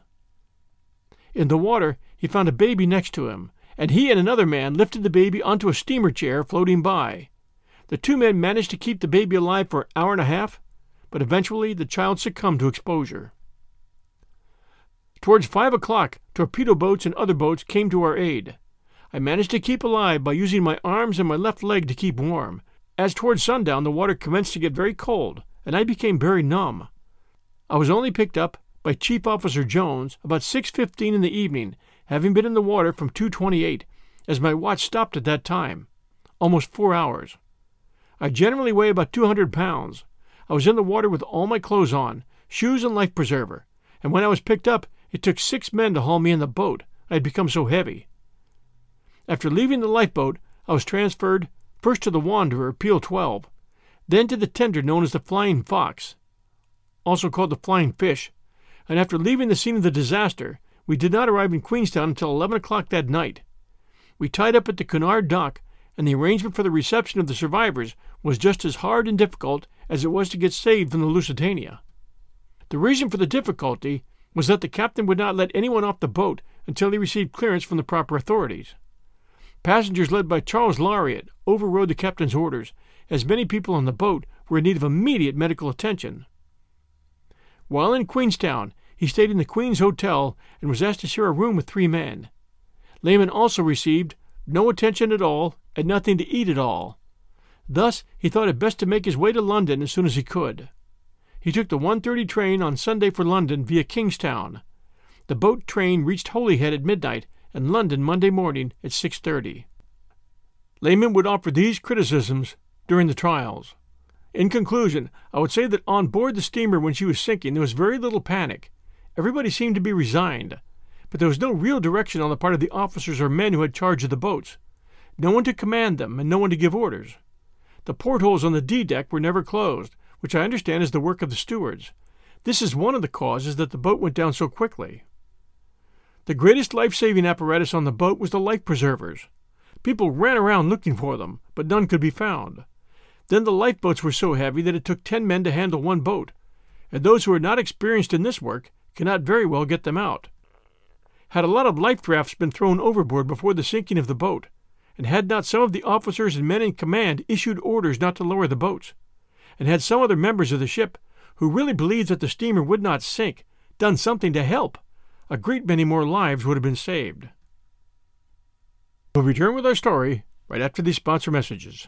A: In the water, he found a baby next to him, and he and another man lifted the baby onto a steamer chair floating by. The two men managed to keep the baby alive for an hour and a half, but eventually the child succumbed to exposure. Towards five o'clock, torpedo boats and other boats came to our aid. I managed to keep alive by using my arms and my left leg to keep warm. As towards sundown, the water commenced to get very cold, and I became very numb. I was only picked up by Chief Officer Jones about 6:15 in the evening, having been in the water from 2:28, as my watch stopped at that time, almost 4 hours. I generally weigh about 200 pounds. I was in the water with all my clothes on, shoes and life preserver, and when I was picked up, it took six men to haul me in the boat. I had become so heavy. After leaving the lifeboat, I was transferred first to the Wanderer, Peel 12, then to the tender known as the Flying Fox, also called the Flying Fish, and after leaving the scene of the disaster, we did not arrive in Queenstown until 11 o'clock that night. We tied up at the Cunard dock and the arrangement for the reception of the survivors was just as hard and difficult as it was to get saved from the Lusitania. The reason for the difficulty was that the captain would not let anyone off the boat until he received clearance from the proper authorities. Passengers led by Charles Lauriat overrode the captain's orders, as many people on the boat were in need of immediate medical attention. While in Queenstown, he stayed in the Queen's Hotel and was asked to share a room with three men. Lehman also received no attention at all and nothing to eat at all. Thus, he thought it best to make his way to London as soon as he could. He took the 1:30 train on Sunday for London via Kingstown. The boat train reached Holyhead at midnight and London Monday morning at 6:30. Lehman would offer these criticisms during the trials. In conclusion, I would say that on board the steamer when she was sinking there was very little panic. Everybody seemed to be resigned, but there was no real direction on the part of the officers or men who had charge of the boats. No one to command them and no one to give orders. The portholes on the D deck were never closed, which I understand is the work of the stewards. This is one of the causes that the boat went down so quickly. The greatest life saving apparatus on the boat was the life preservers. People ran around looking for them, but none could be found. Then the lifeboats were so heavy that it took ten men to handle one boat, and those who are not experienced in this work cannot very well get them out. Had a lot of life rafts been thrown overboard before the sinking of the boat, and had not some of the officers and men in command issued orders not to lower the boats, and had some other members of the ship, who really believed that the steamer would not sink, done something to help, a great many more lives would have been saved. We'll return with our story right after these sponsor messages.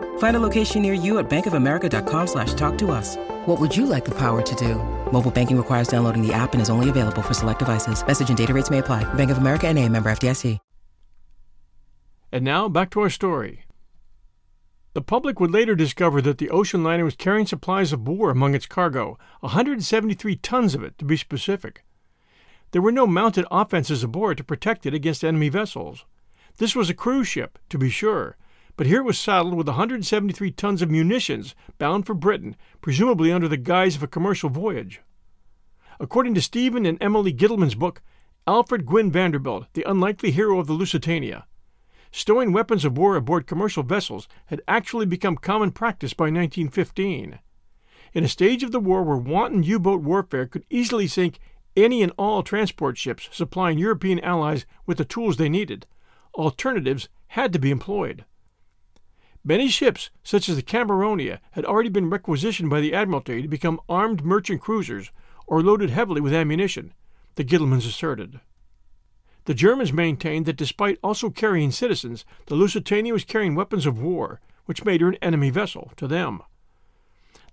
F: Find a location near you at bankofamerica.com slash talk to us. What would you like the power to do? Mobile banking requires downloading the app and is only available for select devices. Message and data rates may apply. Bank of America and a member FDIC.
A: And now back to our story. The public would later discover that the ocean liner was carrying supplies of war among its cargo, 173 tons of it to be specific. There were no mounted offenses aboard to protect it against enemy vessels. This was a cruise ship, to be sure, but here it was saddled with 173 tons of munitions bound for Britain, presumably under the guise of a commercial voyage. According to Stephen and Emily Gittelman's book, Alfred Gwynne Vanderbilt, the unlikely hero of the Lusitania, stowing weapons of war aboard commercial vessels had actually become common practice by 1915. In a stage of the war where wanton U boat warfare could easily sink any and all transport ships supplying European allies with the tools they needed, alternatives had to be employed. Many ships, such as the Cameronia, had already been requisitioned by the Admiralty to become armed merchant cruisers or loaded heavily with ammunition, the Gittelmans asserted. The Germans maintained that despite also carrying citizens, the Lusitania was carrying weapons of war, which made her an enemy vessel to them.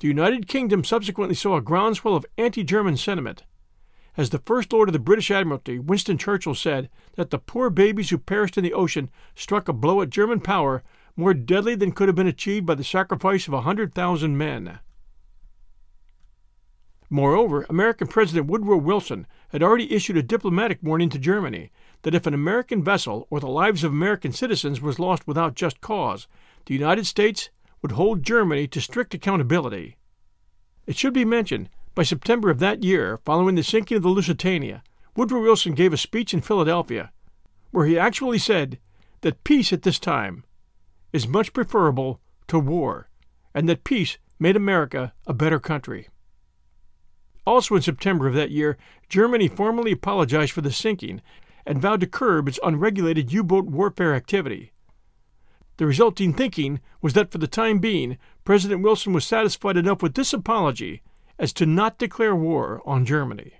A: The United Kingdom subsequently saw a groundswell of anti German sentiment. As the First Lord of the British Admiralty, Winston Churchill, said that the poor babies who perished in the ocean struck a blow at German power more deadly than could have been achieved by the sacrifice of a hundred thousand men. Moreover, American President Woodrow Wilson had already issued a diplomatic warning to Germany that if an American vessel or the lives of American citizens was lost without just cause, the United States would hold Germany to strict accountability. It should be mentioned, by September of that year, following the sinking of the Lusitania, Woodrow Wilson gave a speech in Philadelphia where he actually said that peace at this time is much preferable to war, and that peace made America a better country. Also in September of that year, Germany formally apologized for the sinking and vowed to curb its unregulated U boat warfare activity. The resulting thinking was that for the time being, President Wilson was satisfied enough with this apology as to not declare war on Germany.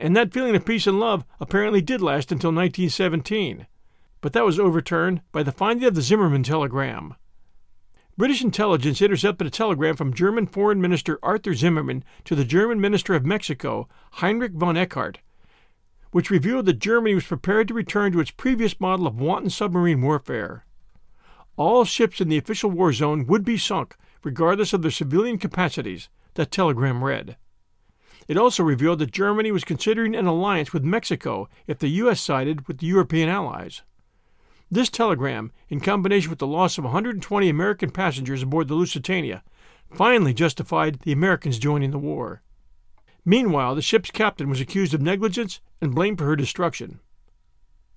A: and that feeling of peace and love apparently did last until 1917. But that was overturned by the finding of the Zimmerman telegram. British intelligence intercepted a telegram from German Foreign Minister Arthur Zimmermann to the German Minister of Mexico, Heinrich von Eckardt, which revealed that Germany was prepared to return to its previous model of wanton submarine warfare. All ships in the official war zone would be sunk, regardless of their civilian capacities, that telegram read. It also revealed that Germany was considering an alliance with Mexico if the U.S. sided with the European allies. This telegram, in combination with the loss of 120 American passengers aboard the Lusitania, finally justified the Americans joining the war. Meanwhile, the ship's captain was accused of negligence and blamed for her destruction.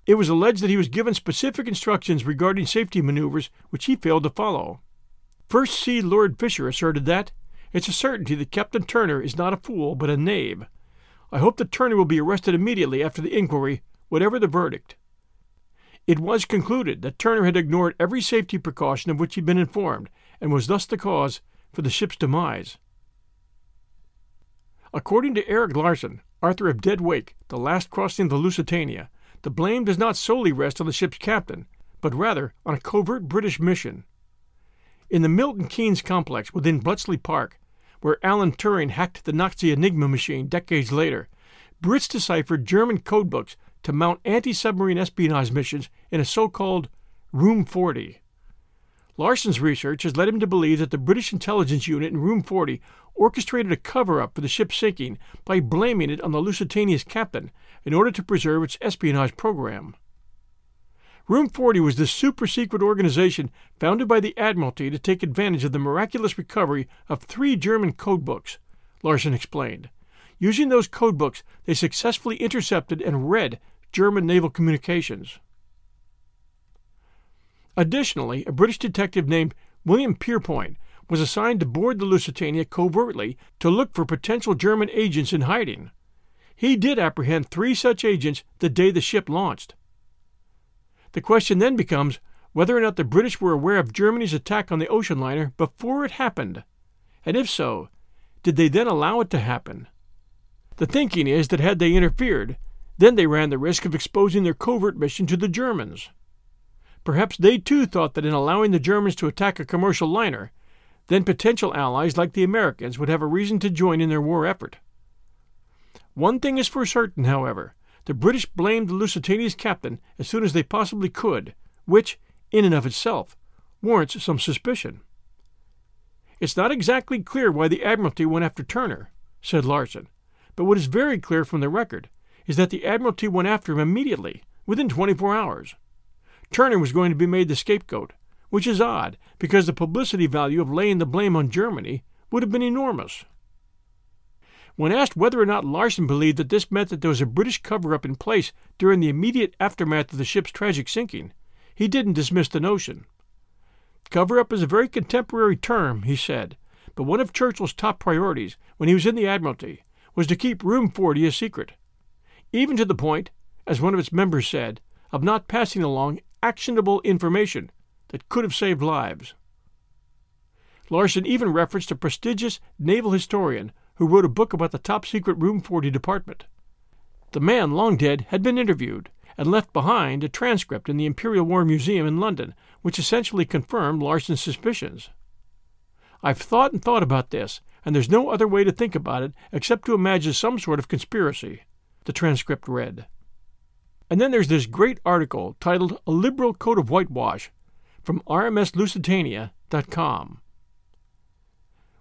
A: It was alleged that he was given specific instructions regarding safety maneuvers which he failed to follow. First Sea Lord Fisher asserted that it's a certainty that Captain Turner is not a fool but a knave. I hope that Turner will be arrested immediately after the inquiry, whatever the verdict. It was concluded that Turner had ignored every safety precaution of which he had been informed, and was thus the cause for the ship's demise. According to Erik Larson, Arthur of Dead Wake, The Last Crossing of the Lusitania, the blame does not solely rest on the ship's captain, but rather on a covert British mission. In the Milton Keynes complex within Bletchley Park, where Alan Turing hacked the Nazi Enigma machine decades later, Brits deciphered German codebooks to mount anti submarine espionage missions in a so called Room 40. Larson's research has led him to believe that the British intelligence unit in Room 40 orchestrated a cover up for the ship's sinking by blaming it on the Lusitania's captain in order to preserve its espionage program. Room 40 was the super secret organization founded by the Admiralty to take advantage of the miraculous recovery of three German codebooks, Larson explained. Using those codebooks, they successfully intercepted and read German naval communications. Additionally, a British detective named William Pierpoint was assigned to board the Lusitania covertly to look for potential German agents in hiding. He did apprehend three such agents the day the ship launched. The question then becomes whether or not the British were aware of Germany's attack on the ocean liner before it happened, and if so, did they then allow it to happen? The thinking is that had they interfered, then they ran the risk of exposing their covert mission to the Germans. Perhaps they too thought that in allowing the Germans to attack a commercial liner, then potential allies like the Americans would have a reason to join in their war effort. One thing is for certain, however the British blamed the Lusitania's captain as soon as they possibly could, which, in and of itself, warrants some suspicion. It's not exactly clear why the Admiralty went after Turner, said Larson, but what is very clear from the record is that the Admiralty went after him immediately, within 24 hours. Turner was going to be made the scapegoat, which is odd because the publicity value of laying the blame on Germany would have been enormous. When asked whether or not Larson believed that this meant that there was a British cover up in place during the immediate aftermath of the ship's tragic sinking, he didn't dismiss the notion. Cover up is a very contemporary term, he said, but one of Churchill's top priorities when he was in the Admiralty was to keep Room 40 a secret even to the point, as one of its members said, of not passing along actionable information that could have saved lives. Larson even referenced a prestigious naval historian who wrote a book about the top secret Room 40 department. The man, long dead, had been interviewed and left behind a transcript in the Imperial War Museum in London, which essentially confirmed Larson's suspicions. I've thought and thought about this, and there's no other way to think about it except to imagine some sort of conspiracy the transcript read. And then there's this great article titled A Liberal Coat of Whitewash from RMSLusitania.com.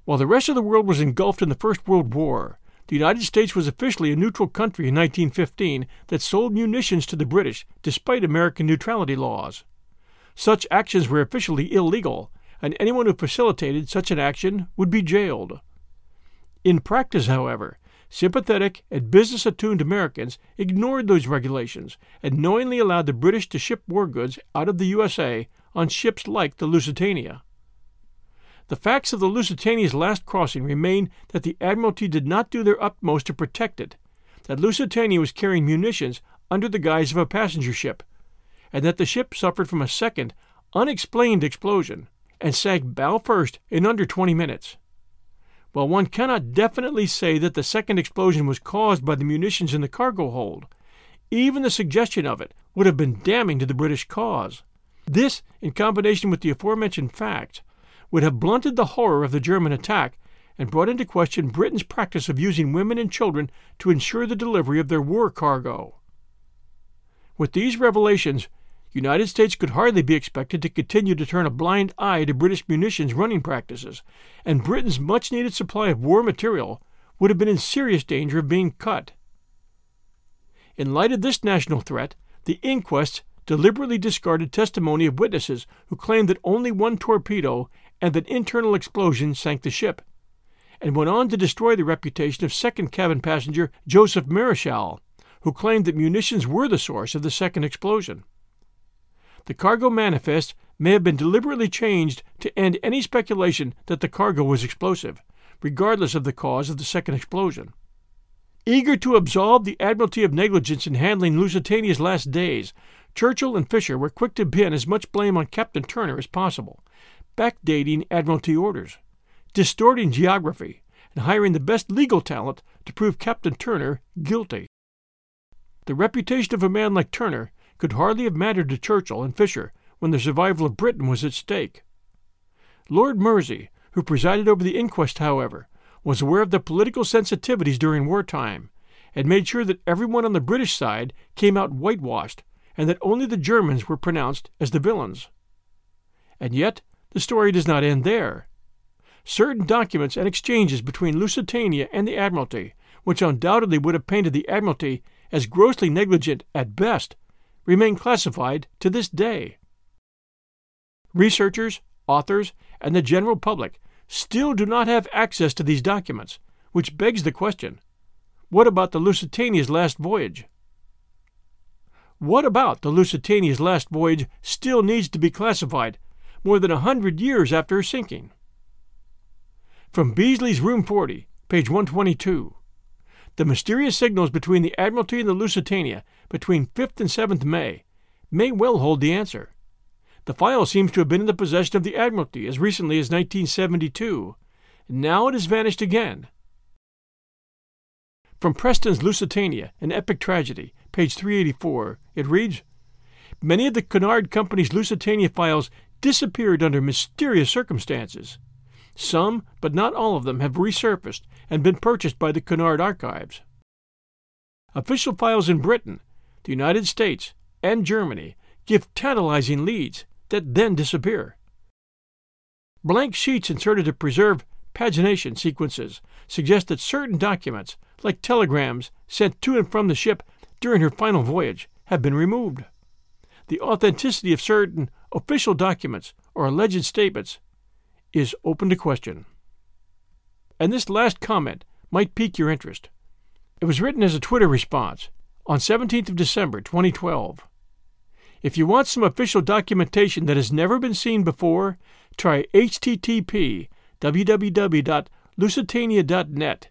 A: While the rest of the world was engulfed in the First World War, the United States was officially a neutral country in 1915 that sold munitions to the British despite American neutrality laws. Such actions were officially illegal, and anyone who facilitated such an action would be jailed. In practice, however, Sympathetic and business attuned Americans ignored those regulations and knowingly allowed the British to ship war goods out of the USA on ships like the Lusitania. The facts of the Lusitania's last crossing remain that the Admiralty did not do their utmost to protect it, that Lusitania was carrying munitions under the guise of a passenger ship, and that the ship suffered from a second, unexplained explosion and sank bow first in under 20 minutes. While one cannot definitely say that the second explosion was caused by the munitions in the cargo hold, even the suggestion of it would have been damning to the British cause. This, in combination with the aforementioned facts, would have blunted the horror of the German attack and brought into question Britain's practice of using women and children to ensure the delivery of their war cargo. With these revelations, United States could hardly be expected to continue to turn a blind eye to British munitions running practices, and Britain's much needed supply of war material would have been in serious danger of being cut. In light of this national threat, the inquests deliberately discarded testimony of witnesses who claimed that only one torpedo and an internal explosion sank the ship, and went on to destroy the reputation of second cabin passenger Joseph Marichal, who claimed that munitions were the source of the second explosion. The cargo manifest may have been deliberately changed to end any speculation that the cargo was explosive, regardless of the cause of the second explosion. Eager to absolve the Admiralty of negligence in handling Lusitania's last days, Churchill and Fisher were quick to pin as much blame on Captain Turner as possible, backdating Admiralty orders, distorting geography, and hiring the best legal talent to prove Captain Turner guilty. The reputation of a man like Turner could hardly have mattered to Churchill and Fisher when the survival of Britain was at stake. Lord Mersey, who presided over the inquest, however, was aware of the political sensitivities during wartime, and made sure that everyone on the British side came out whitewashed, and that only the Germans were pronounced as the villains. And yet, the story does not end there. Certain documents and exchanges between Lusitania and the Admiralty, which undoubtedly would have painted the Admiralty as grossly negligent at best, remain classified to this day. Researchers, authors, and the general public still do not have access to these documents, which begs the question what about the Lusitania's last voyage? What about the Lusitania's last voyage still needs to be classified more than a hundred years after her sinking? From Beesly's Room 40, page 122. The mysterious signals between the Admiralty and the Lusitania between 5th and 7th May may well hold the answer. The file seems to have been in the possession of the Admiralty as recently as 1972. and Now it has vanished again. From Preston's Lusitania, an epic tragedy, page 384, it reads Many of the Cunard Company's Lusitania files disappeared under mysterious circumstances. Some, but not all of them, have resurfaced and been purchased by the Cunard Archives. Official files in Britain, the United States, and Germany give tantalizing leads that then disappear. Blank sheets inserted to preserve pagination sequences suggest that certain documents, like telegrams sent to and from the ship during her final voyage, have been removed. The authenticity of certain official documents or alleged statements is open to question and this last comment might pique your interest. It was written as a Twitter response on 17th of December 2012. If you want some official documentation that has never been seen before, try http www.lusitania.net.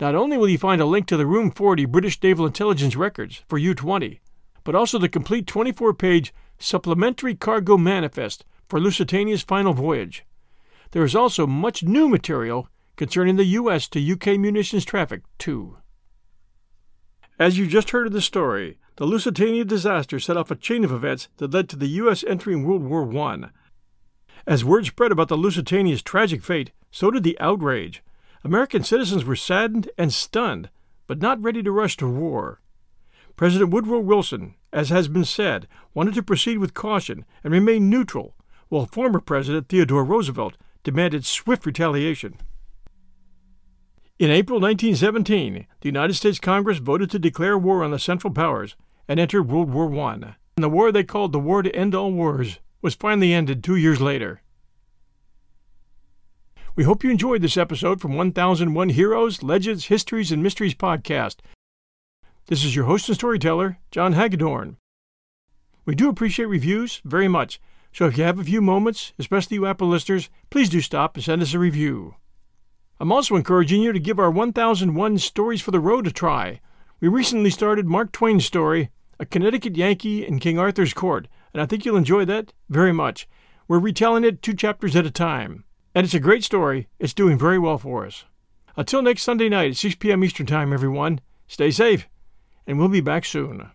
A: Not only will you find a link to the Room 40 British Naval Intelligence records for U 20, but also the complete 24 page supplementary cargo manifest for Lusitania's final voyage. There is also much new material concerning the U.S. to UK munitions traffic, too. As you just heard of the story, the Lusitania disaster set off a chain of events that led to the U.S. entering World War I. As word spread about the Lusitania's tragic fate, so did the outrage. American citizens were saddened and stunned, but not ready to rush to war. President Woodrow Wilson, as has been said, wanted to proceed with caution and remain neutral, while former President Theodore Roosevelt demanded swift retaliation. In April 1917, the United States Congress voted to declare war on the Central Powers and entered World War I. And the war they called the War to End All Wars was finally ended two years later. We hope you enjoyed this episode from 1001 Heroes, Legends, Histories, and Mysteries podcast. This is your host and storyteller, John Hagedorn. We do appreciate reviews very much, so if you have a few moments, especially you Apple listeners, please do stop and send us a review. I'm also encouraging you to give our 1001 Stories for the Road a try. We recently started Mark Twain's story, A Connecticut Yankee in King Arthur's Court, and I think you'll enjoy that very much. We're retelling it two chapters at a time. And it's a great story. It's doing very well for us. Until next Sunday night at 6 p.m. Eastern Time, everyone, stay safe, and we'll be back soon.